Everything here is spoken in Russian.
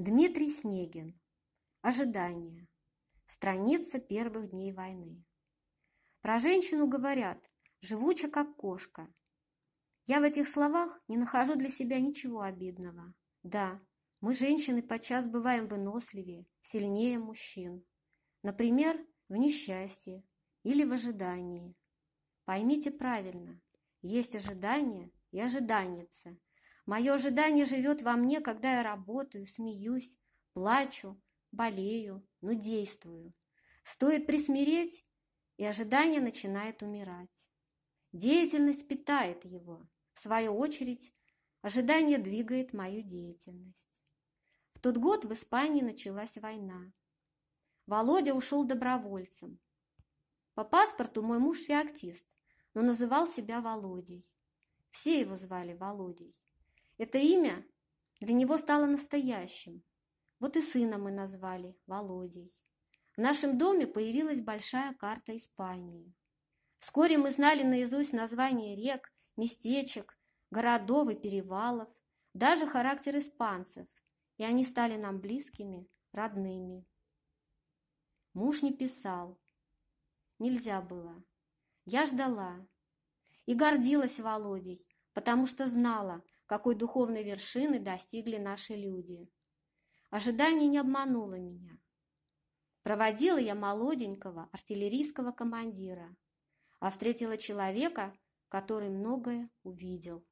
Дмитрий Снегин. Ожидание. Страница первых дней войны. Про женщину говорят, живуча как кошка. Я в этих словах не нахожу для себя ничего обидного. Да, мы, женщины, подчас бываем выносливее, сильнее мужчин. Например, в несчастье или в ожидании. Поймите правильно, есть ожидание и ожиданница – Мое ожидание живет во мне, когда я работаю, смеюсь, плачу, болею, но действую. Стоит присмиреть, и ожидание начинает умирать. Деятельность питает его. В свою очередь, ожидание двигает мою деятельность. В тот год в Испании началась война. Володя ушел добровольцем. По паспорту мой муж феоктист, но называл себя Володей. Все его звали Володей. Это имя для него стало настоящим. Вот и сына мы назвали Володей. В нашем доме появилась большая карта Испании. Вскоре мы знали наизусть названия рек, местечек, городов и перевалов, даже характер испанцев, и они стали нам близкими, родными. Муж не писал. Нельзя было. Я ждала и гордилась Володей, потому что знала, какой духовной вершины достигли наши люди. Ожидание не обмануло меня. Проводила я молоденького артиллерийского командира, а встретила человека, который многое увидел.